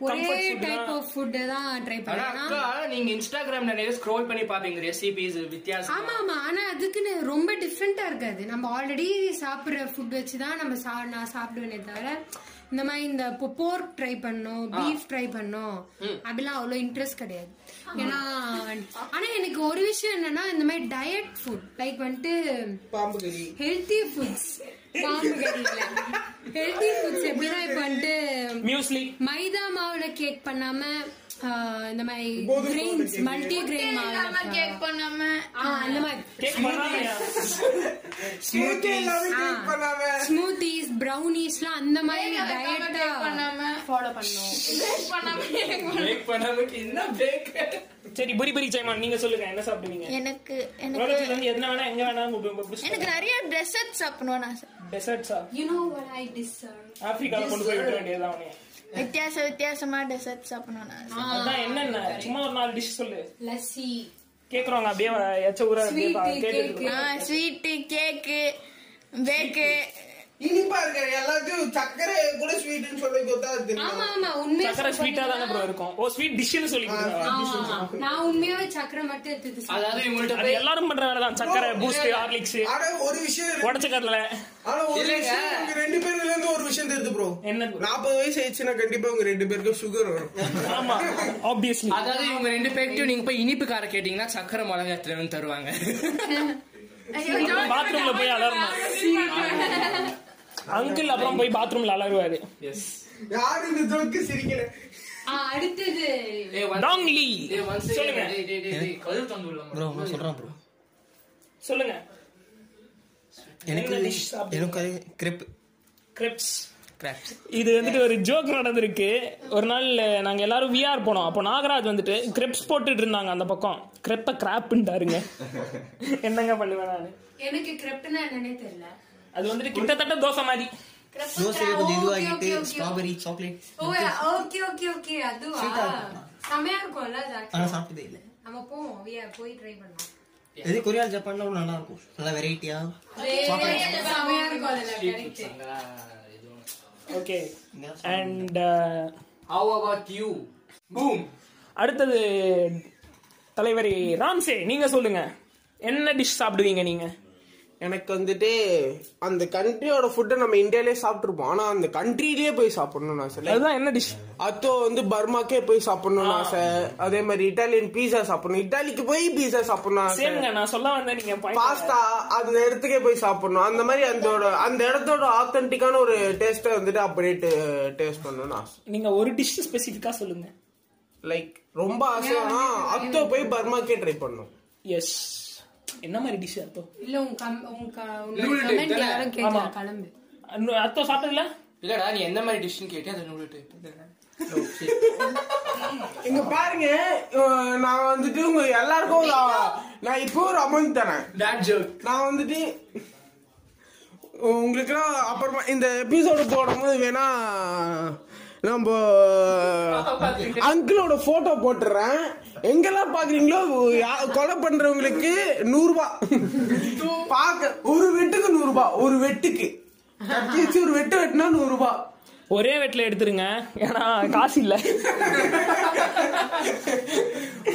ஒரே டைப். ஆஃப் ஃபுட் தான் ட்ரை அக்கா நீங்க இன்ஸ்டாகிராம்ல நிறைய ஸ்க்ரோல் பண்ணி பாப்பீங்க ரெசிபிஸ் வித்தியாசம். ஆமா ஆமா. ஆனா அதுக்குன்னு ரொம்ப டிஃப்ரெண்டா இருக்காது. நம்ம ஆல்ரெடி சாப்பிடுற ஃபுட் வச்சு தான் நம்ம சா நான் சாப்பிடுவேனே தவிர இந்த மாதிரி இந்த போர்க் ட்ரை பண்ணோம் பீஃப் ட்ரை பண்ணோம் அப்படிலாம் அவ்வளோ இன்ட்ரெஸ்ட் கிடையாது. ஏன்னா ஆனா எனக்கு ஒரு விஷயம் என்னன்னா இந்த மாதிரி டயட் ஃபுட் லைக் வந்துட்டு பாம்பு கறி ஹெல்த்தி ஃபுட்ஸ் பாம்பு கறியில ஹெல்த்தி ஃபுட்ஸ் எப்படின்னா இப்ப வந்துட்டு மியூஸ்லி மைதா மாவுல கேக் பண்ணாம இந்த மாதிரி கிரெயின்ஸ் மல்டி கிரெயின் மாவு கேக் பண்ணாம. அந்த மாதிரி கேக் பண்ணாம. ஸ்மூத்திஸ் ப்ரௌனிஸ்லாம் அந்த மாதிரி டயட்டா கேக் பண்ணாம ஃபாலோ பண்ணோம். கேக் பண்ணாம. Cake பண்ணாம. என்ன பேக் சரி புரி புரி ஜெயமான் நீங்க சொல்லுங்க என்ன சாப்பிடுவீங்க? எனக்கு எனக்கு என்ன வேணா எங்க வேணா எனக்கு நிறைய டெசர்ட் சாப்பிடணும்னு ஆசை. டெசர்ட்ஸா you know what I deserve ஆப்பிரிக்கால கொண்டு போய் விட வேண்டியதுதான் அவனைய வித்தியாச வித்தியாசமா டெசர்ட் என்னென்ன? சும்மா ஒரு நாலு டிஷ் சொல்லு. லஸ்ஸி. கேக்குறவங்க அப்படியே எச்ச ஊர அப்படியே பா- Sweet, கேட்டுட்டு ஆ ஸ்வீட்டு கேக்கு பேக்கு இனிப்பா இருக்க எல்லாத்தையும் சர்க்கரை கூட ஸ்வீட்னு சொல்லி கொடுத்தா ஆமா ஆமா உண்மையா சக்கரை ஸ்வீட்டா தானே ப்ரோ இருக்கும். ஓ ஸ்வீட் டிஷ்னு சொல்லி ஆமா. நான் உண்மையாவே சக்கரை மட்டும் எடுத்து அதாவது இவங்கள்ட்ட அது எல்லாரும் பண்ற வேலை தான். சக்கரை பூஸ்ட் ஹார்லிக்ஸ் ஆனா ஒரு விஷயம் இருக்கு. உடச்ச கடலை ஆனா ஒரு. விஷயம் உங்க ரெண்டு பேர்ல இருந்து ஒரு விஷயம் தெரியுது ப்ரோ என்ன நாற்பது வயசு ஆயிடுச்சுன்னா கண்டிப்பா உங்க ரெண்டு பேருக்கும் சுகர் வரும். ஆமா ஆப்வியஸ்லி அதாவது இவங்க ரெண்டு பேர்கிட்டயும் நீங்க போய் இனிப்பு கார கேட்டீங்கன்னா சக்கரை மிளகா எடுத்துட்டு வந்து தருவாங்க பாத்ரூம்ல போய் அலறணும். அங்கிள் அப்புறம் போய் பாத்ரூம்ல அலறுவாரு. எஸ் யாரு இந்த ஜோக்கு சிரிக்கல. அடுத்தது. சொல்லுங்க. சொல்றேன் ப்ரோ எனக்கு? எனக்கு கிரிப் கிரிப்ஸ் கிராப்ஸ் இது வந்துட்டு ஒரு ஜோக் நடந்திருக்கு. ஒரு நாள் நாங்க எல்லாரும் விஆர் போனோம். அப்போ நாகராஜ் வந்துட்டு கிரெப்ஸ் போட்டுட்டு இருந்தாங்க அந்த பக்கம். கிரெப்ப கிராப்ன்ட்டாருங்க என்னங்க பண்ணுவேன் நானு? எனக்கு கிரெப்ட்னா என்னன்னே தெரியல. அது வந்துட்டு கிட்டத்தட்ட தோசை மாதிரி. தோசையை கொஞ்சம் இதுவாகிட்டு. Strawberry chocolate oh okay okay okay. அதுவா? செமையா இருக்கும்ல அது ஆனா actually. சாப்பிட்டதே இல்லை. நம்ம போவோம். We are போய் ட்ரை பண்ணலாம். இது கொரியா ஜப்பான்ல நல்லா இருக்கும். நல்லா வெரைட்டியா செமையா இருக்கும். Okay and how about you boom அடுத்தது தலைவரி ராம்சே நீங்க சொல்லுங்க. என்ன டிஷ் சாப்பிடுவீங்க நீங்க? எனக்கு வந்துட்டு அந்த கண்ட்ரியோட ஃபுட்டை நம்ம இந்தியாலே சாப்பிட்டுருப்போம். ஆனா அந்த கண்ட்ரிலேயே போய் சாப்பிடணும்னு ஆசை அதுதான் என்ன டிஷ் அத்தோ வந்து பர்மாக்கே போய் சாப்பிடணும்னு ஆசை. அதே மாதிரி இட்டாலியன் பீஸா சாப்பிடணும். இட்டாலிக்கு போய் பீஸா சாப்பிடணும் ஆசை. நான் சொல்ல வந்தேன் நீங்க பாஸ்தா அந்த இடத்துக்கே போய் சாப்பிடணும். அந்த மாதிரி அந்த அந்த இடத்தோட ஆத்தென்டிக்கான ஒரு டேஸ்ட்டை வந்துட்டு அப்படியே டேஸ்ட் பண்ணணும்னு ஆசை. நீங்க ஒரு டிஷ் ஸ்பெசிஃபிக்கா சொல்லுங்க. லைக் ரொம்ப ஆசையானா அத்தோ போய் பர்மாக்கே ட்ரை பண்ணும் எஸ் என்ன மாதிரி டிஷ் அத்தோ இல்ல உங்க கம்- உங்க க- உங்க comment யாரும் கேட்கல கிளம்பு அத்தோ சாப்பிட்டதுல? இல்லடா நீ எந்த மாதிரி டிஷ்னு கேட்டே அதை நூறு இங்க பாருங்க நான் வந்துட்டு உங்க எல்லாருக்கும் நான் இப்போ ஒரு அமௌண்ட் தரேன். நான் வந்துட்டு உங்களுக்குலாம் அப்புறமா இந்த எபிசோடு போடும்போது வேணா நம்ம அங்கிளோட போட்டோ போட்டுறேன். எங்கெல்லாம் பாக்குறீங்களோ யா- கொலை பண்றவங்களுக்கு நூறு பாக்க ஒரு வெட்டுக்கு நூறு ஒரு வெட்டுக்கு. ஒரு வெட்டு வெட்டினா நூறு ரூபா ஒரே வெட்டில எடுத்துருங்க. ஏன்னா காசு இல்ல.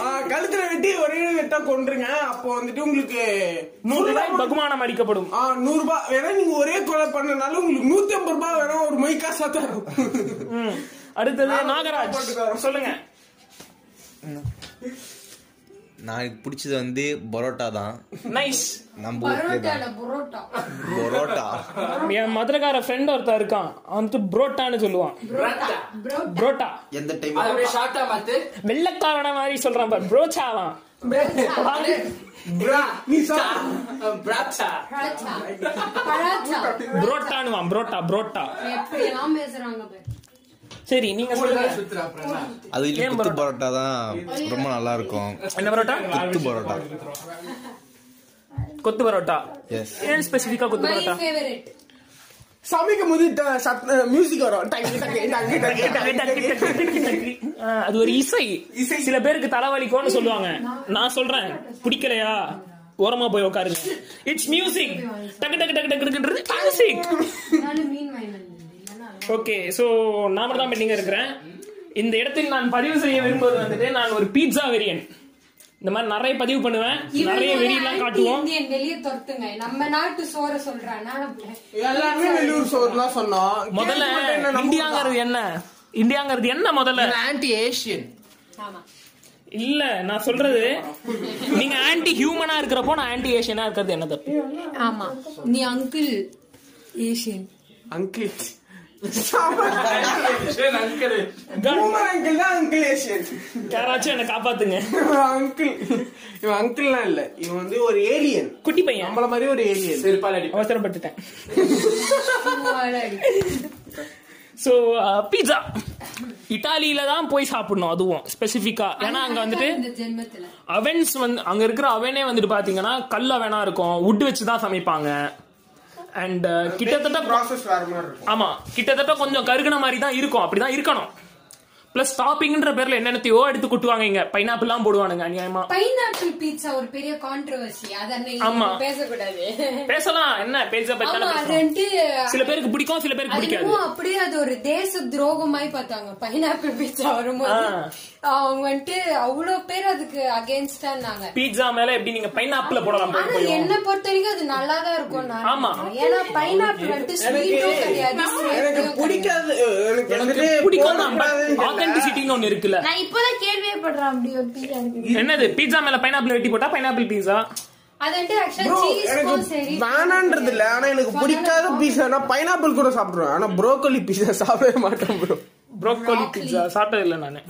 ஆ, கழுத்துல வெட்டி ஒரே வெட்டா கொண்டுருங்க அப்போ வந்துட்டு உங்களுக்கு நூறு ரூபாய் பகுமானம் அளிக்கப்படும் ஆ, நூறு ரூபாய். வேணா நீங்க ஒரே கொலை பண்ணனால உங்களுக்கு நூத்தி ஐம்பது ரூபாய் வேணா ஒரு மை காசா தரும். அடுத்தது நாகராஜ். சொல்லுங்க. நான் எனக்கு பிடிச்சது வந்து பரோட்டா தான். நைஸ் நம்ம புரோட்டா. பரோட்டா. என் மதுரக்கார ஃப்ரெண்ட் ஒருத்தன் இருக்கான். அவன் வந்து புரோட்டான்னு சொல்லுவான். புரோட்டா. எந்த டைம் அப்படியே ஷார்ட்டா மாத்து வெள்ளக்காரன மாதிரி சொல்றான் பாரு. புரோச்சாவான் புரோட்டானுவான் புரோட்டா புரோட்டா. எப்படி எல்லாம் பேசுறாங்க. சரி நீங்க அது இல்ல குத்து பரோட்டா? தான் ரொம்ப நல்லா இருக்கும் என்ன பரோட்டா குத்து பரோட்டா கொத்து பரோட்டா எஸ் ஏன் ஸ்பெசிபிக்கா கொத்து பரோட்டா. சமைக்கும் போது மியூசிக் வரும் டக்கு, டக்கு, டக்கு, டக்கு, டக்கு, டக்கு. அது ஒரு இசை சில பேருக்கு தலைவலிக்கும்னு சொல்லுவாங்க நான் சொல்றேன் பிடிக்கலையா ஓரமா போய் உட்காருங்க இட்ஸ் மியூசிக் டக்கு டக்கு டக்கு டக்குன்றது மியூசிக் அதனால மீன் வாங்கி வந்தேன். இல்லைன்னா ஓகே சோ நான் மட்டும் தான் பெண்டிங்க இருக்கிறேன். இந்த இடத்தில் நான் பதிவு செய்ய விரும்புவது வந்துட்டு நான் ஒரு பீட்சா வெரியன் இந்த மாதிரி நிறைய பதிவு பண்ணுவேன். நிறைய வெறியெல்லாம் காட்டுவோம். வெளிய துரத்துங்க. நம்ம நாட்டு சோற சொல்றான் எல்லாருமே வெளியூர் சோறு தான் சொன்னோம் முதல்ல இந்தியாங்கிறது என்ன? இந்தியாங்கிறது என்ன முதல்ல? ஆன்டி ஏஷியன் ஆமா. இல்ல நான் சொல்றது நீங்க ஆன்டி ஹியூமனா இருக்கிறப்போ நான் ஆன்டி ஏஷியனா இருக்கிறது என்ன தப்பு ஆமா. நீ அங்கிள் ஏஷியன் அங்கிள் யாராச்சும் என்ன காப்பாத்துங்க. அங்கிள் இவன் அங்கிள்லாம் இல்ல. இவன் வந்து ஒரு ஏலியன் குட்டி பையன். நம்மள மாதிரி ஒரு ஏலியன் செருப்பாலடி அவசரப்பட்டுட்டேன். சோ பீட்சா இட்டாலியில தான் போய் சாப்பிடணும் அதுவும் ஸ்பெசிபிக்கா ஏன்னா அங்க வந்துட்டு அவென்ஸ் வந்து அங்க இருக்கிற அவனே வந்துட்டு பாத்தீங்கன்னா கல் அவனா இருக்கும். Wood வச்சு தான் சமைப்பாங்க. அண்ட் கிட்டத்தட்ட ப்ராசஸ் வேற மாதிரி இருக்கும். ஆமா. கிட்டத்தட்ட கொஞ்சம் கருகுன மாதிரி தான் இருக்கும். அப்படிதான் இருக்கணும். பிளஸ் டாப்பிங்ன்ற பேர்ல என்னென்னத்தையோ எடுத்து கொட்டுவாங்க இங்க. பைனாப்பிள் எல்லாம் போடுவானுங்க அநியாயமா. பைனாப்பிள் பீட்சா ஒரு பெரிய கான்ட்ரவர்சி ஆமா. பேசக்கூடாது. பேசலாம். என்ன? பேச சில பேருக்கு பிடிக்கும் சில பேருக்கு பிடிக்காது. அப்படியே அது ஒரு தேச துரோகமாய் பார்த்தாங்க. பைனாப்பிள் பீட்சா வரும்போது. அவங்க வந்துட்டு அவ்வளவு பேர் அதுக்கு அகேன்ஸ்டா இருந்தாங்க பீட்சா மேல எப்படி நீங்க பைனாப்பிள் போடலாம் ஆனா என்ன பொறுத்த வரைக்கும் அது நல்லா தான் இருக்கும் நான். ஆமா. ஏன்னா பைனாப்பிள் வந்துட்டு ஸ்வீட்டும் கிடையாது எனக்கு. பிடிக்காது. எனக்கு வந்துட்டு பிடிக்கும் ஆத்தென்டிசிட்டின்னு ஒண்ணு இருக்குல்ல. நான் இப்பதான் கேள்வியே படுறேன் அப்படி ஒரு இருக்கு என்னது? பீட்சா மேல பைனாப்பிள் வெட்டி போட்டா பைனாப்பிள் பீட்சா வேணான்றது இல்ல ஆனா எனக்கு பிடிக்காத பீஸா பைனாப்பிள் கூட சாப்பிடுவேன் ஆனா ப்ரோக்கோலி பீஸா சாப்பிடவே மாட்டேன் ப்ரோ ப்ரோக்கோலி பீட்சா சாப்பிட்டது இல்ல நானு.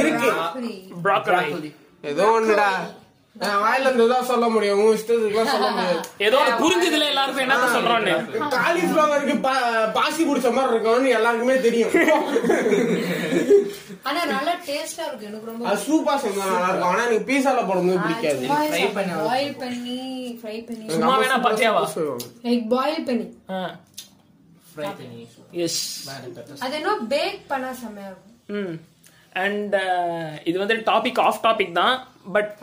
இருக்கு. ப்ரோக்கோலி ஏதோ ஒண்ணுடா. வாயில சொல்ல முடியும். உன் இஷ்டத்துக்குலாம் சொல்ல முடியாது. ஏதோ புரிஞ்சதுல எல்லாருக்கும் என்ன சொல்றோன்னு. காலிஃபிளவருக்கு பாசி பிடிச்ச மாதிரி இருக்கும்னு எல்லாருக்குமே தெரியும். ஆனா நல்லா டேஸ்டா இருக்கு. எனக்கு ரொம்ப அது சூப்பா செஞ்சா நல்லா இருக்கும். ஆனா எனக்கு பீஸால போடும்போது பிடிக்காது. பாயில் பண்ணி ஃப்ரை பண்ணி சும்மா வேணா பாத்தியாவா? லைக் பாயில் பண்ணி. இருக்கும். ம். அண்ட் இது வந்து டாபிக் ஆஃப் டாபிக் தான். பட்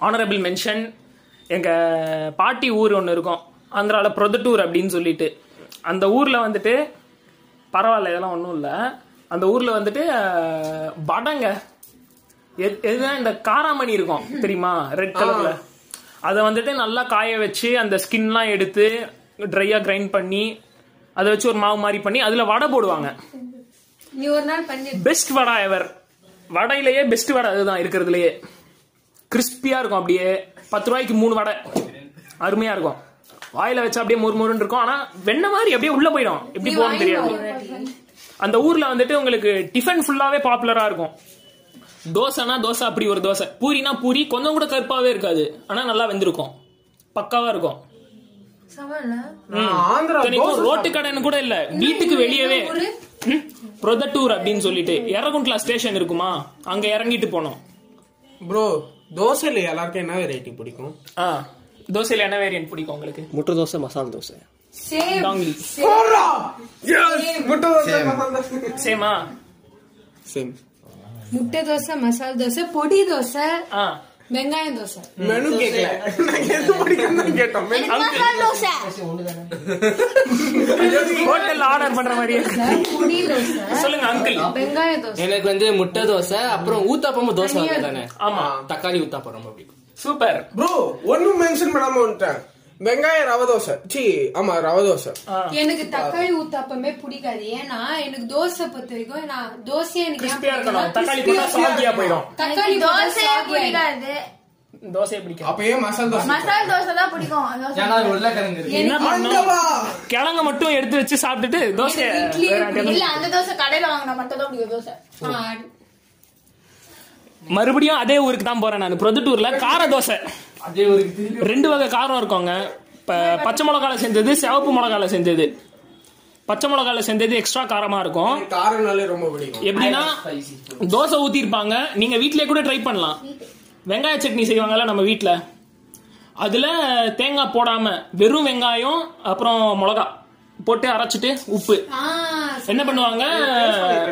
ஆனரபிள் மென்ஷன் எங்க பாட்டி ஊர் ஒன்று இருக்கும். ஆந்திரால ப்ரொதட்டூர் அப்படின்னு சொல்லிட்டு. அந்த ஊர்ல வந்துட்டு பரவாயில்ல இதெல்லாம் ஒன்றும் இல்லை. அந்த ஊர்ல வந்துட்டு எது- எதுதான் இந்த காராமணி இருக்கும் தெரியுமா? ரெட் கலர்ல அதை வந்துட்டு நல்லா காய வச்சு அந்த ஸ்கின்லாம் எடுத்து ட்ரையா கிரைண்ட் பண்ணி அதை வச்சு ஒரு மாவு மாதிரி பண்ணி அதுல வடை போடுவாங்க. நீ ஒரு நாள் பண்ணி பெஸ்ட் வடை எவர் வடையிலேயே பெஸ்ட் வடை அதுதான் இருக்கிறதுலயே. கிறிஸ்பியா இருக்கும் அப்படியே. பத்து ரூபாய்க்கு மூணு வடை. அருமையா இருக்கும். வாயில வச்சா அப்படியே மொறு மொறுன்னு இருக்கும். ஆனா வெண்ணெய் மாதிரி அப்படியே உள்ள போயிடும். எப்படி போகணும் தெரியாது. அந்த ஊர்ல வந்துட்டு உங்களுக்கு டிஃபன் ஃபுல்லாவே பாப்புலரா இருக்கும். தோசைனா தோசை அப்படி ஒரு தோசை. பூரினா பூரி. கொஞ்சம் கூட கருப்பாவே இருக்காது. ஆனா நல்லா வெந்திருக்கும். பக்காவா இருக்கும். ரோட்டு கடைன்னு கூட இல்ல. வீட்டுக்கு வெளியவே. ம், புரொதட்டூர் அப்படின்னு சொல்லிட்டு. எரகுண்ட்லா ஸ்டேஷன் இருக்குமா? அங்க இறங்கிட்டு போனோம். ப்ரோ தோசையில எல்லாருக்கும் என்ன வெரைட்டி பிடிக்கும்? ஆ தோசையில என்ன வேரியன்ட் பிடிக்கும் உங்களுக்கு? முட்டை தோசை மசாலா தோசை. டாங்லி முட்டை தோசை மசாலா தோசை. சேமா சேம் முட்டை தோசை மசாலா தோசை பொடி தோசை. ஆ. வெங்காயம் தோசை. மெனு கேட்கல நான் எது பிடிக்கும் கேட்டோம். மெனு மசாலா தோசை. ஹோட்டல்ல ஆர்டர் பண்ற தோசை. சொல்லுங்க அங்கிள் வெங்காய தோசை. எனக்கு வந்து முட்டை தோசை அப்புறம் ஊத்தாப்பமும் தோசை தானே ஆமா. தக்காளி ஊத்தாப்பம் ரொம்ப பிடிக்கும். சூப்பர். ப்ரோ ஒன்னும் மென்ஷன் பண்ணாம வந்துட்டேன். வெங்காய ரவை தோசை சி ஆமா ரவை தோசை எனக்கு தக்காளி ஊத்தாப்பமே பிடிக்காது. ஏன்னா எனக்கு தோசை பொறுத்த வரைக்கும் நான் தோசையே எனக்கு தக்காளி போயிடும். தக்காளி தோசை தோசை பிடிக்காது. தோசையை பிடிக்கும் அப்ப ஏன் மசாலா தோசை. மசாலா தோசை தான் பிடிக்கும். தோசை ஏன்னா உருளைக்கிழங்கு என்ன பண்ணணும்? அங்கவா? கிழங்க மட்டும் எடுத்து வச்சு சாப்பிட்டுட்டு தோசை இல்ல அந்த தோசை கடையில வாங்கினா மட்டும் தான் பிடிக்கும் தோசை. மறுபடியும் அதே ஊருக்கு தான் போறேன் நான். புரொதுட்டூர்ல கார தோசை. ரெண்டு வகை காரம் இருக்கோங்க. ப- பச்சை மிளகால செஞ்சது சிவப்பு மிளகால செஞ்சது. பச்சை மிளகால செஞ்சது எக்ஸ்ட்ரா காரமா இருக்கும். காரம்னாலே ரொம்ப பிடிக்கும். எப்படின்னா தோசை ஊத்திருப்பாங்க நீங்க வீட்லயே கூட ட்ரை பண்ணலாம். வெங்காய சட்னி செய்வாங்கல்ல நம்ம வீட்ல. அதுல தேங்காய் போடாம வெறும் வெங்காயம் அப்புறம் மிளகா போட்டு அரைச்சிட்டு உப்பு. என்ன பண்ணுவாங்க?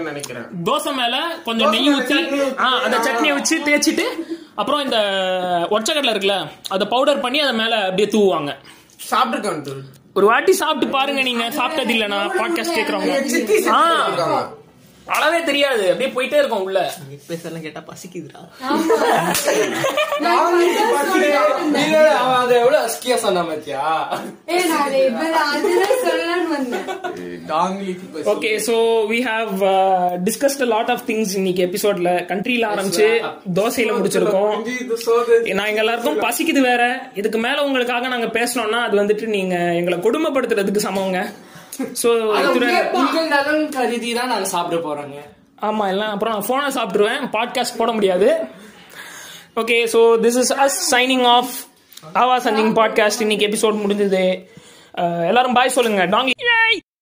நினைக்கிறேன். தோசை மேல கொஞ்சம் நெய் ஊத்தி ஆ அந்த சட்னியை வச்சு தேய்ச்சிட்டு அப்புறம் இந்த ஒற்றைக்கடலை இருக்குல்ல அதை பவுடர் பண்ணி அதை மேல அப்படியே தூவுவாங்க சாப்பிட்டுருக்கேன். ஒரு வாட்டி சாப்பிட்டு பாருங்க நீங்க சாப்பிட்டது இல்லைனா பாட்காஸ்ட் சாப்பிட்டுருக்காங்க. அளவே தெரியாது. அப்படியே போயிட்டே இருக்கும் உள்ள. பேசலாம் கேட்டா பசிக்குதுடா. அவன் அதை எவ்வளவு அஸ்கியா சொன்ன okay so we have discussed lot of things இன்னைக்கு எபிசோட்ல கண்ட்ரில ஆரம்பிச்சு தோசையில முடிச்சிருக்கோம். எங்க எல்லாருக்கும் பசிக்குது வேற. இதுக்கு மேல உங்களுக்காக நாங்க பேசணும்னா அது வந்துட்டு நீங்க எங்களை கொடுமைப்படுத்துறதுக்கு சமங்க நலன் கருதி தான் நாங்க சாப்பிட போறோங்க. ஆமா எல்லாம் அப்புறம் நான் போனை சாப்பிட்டுருவேன். பாட்காஸ்ட் போட முடியாது. Okay so this is us signing off Aava something podcast இன்னைக்கு எபிசோட் முடிஞ்சது. எல்லாரும் பாய் சொல்லுங்க. டாங்கி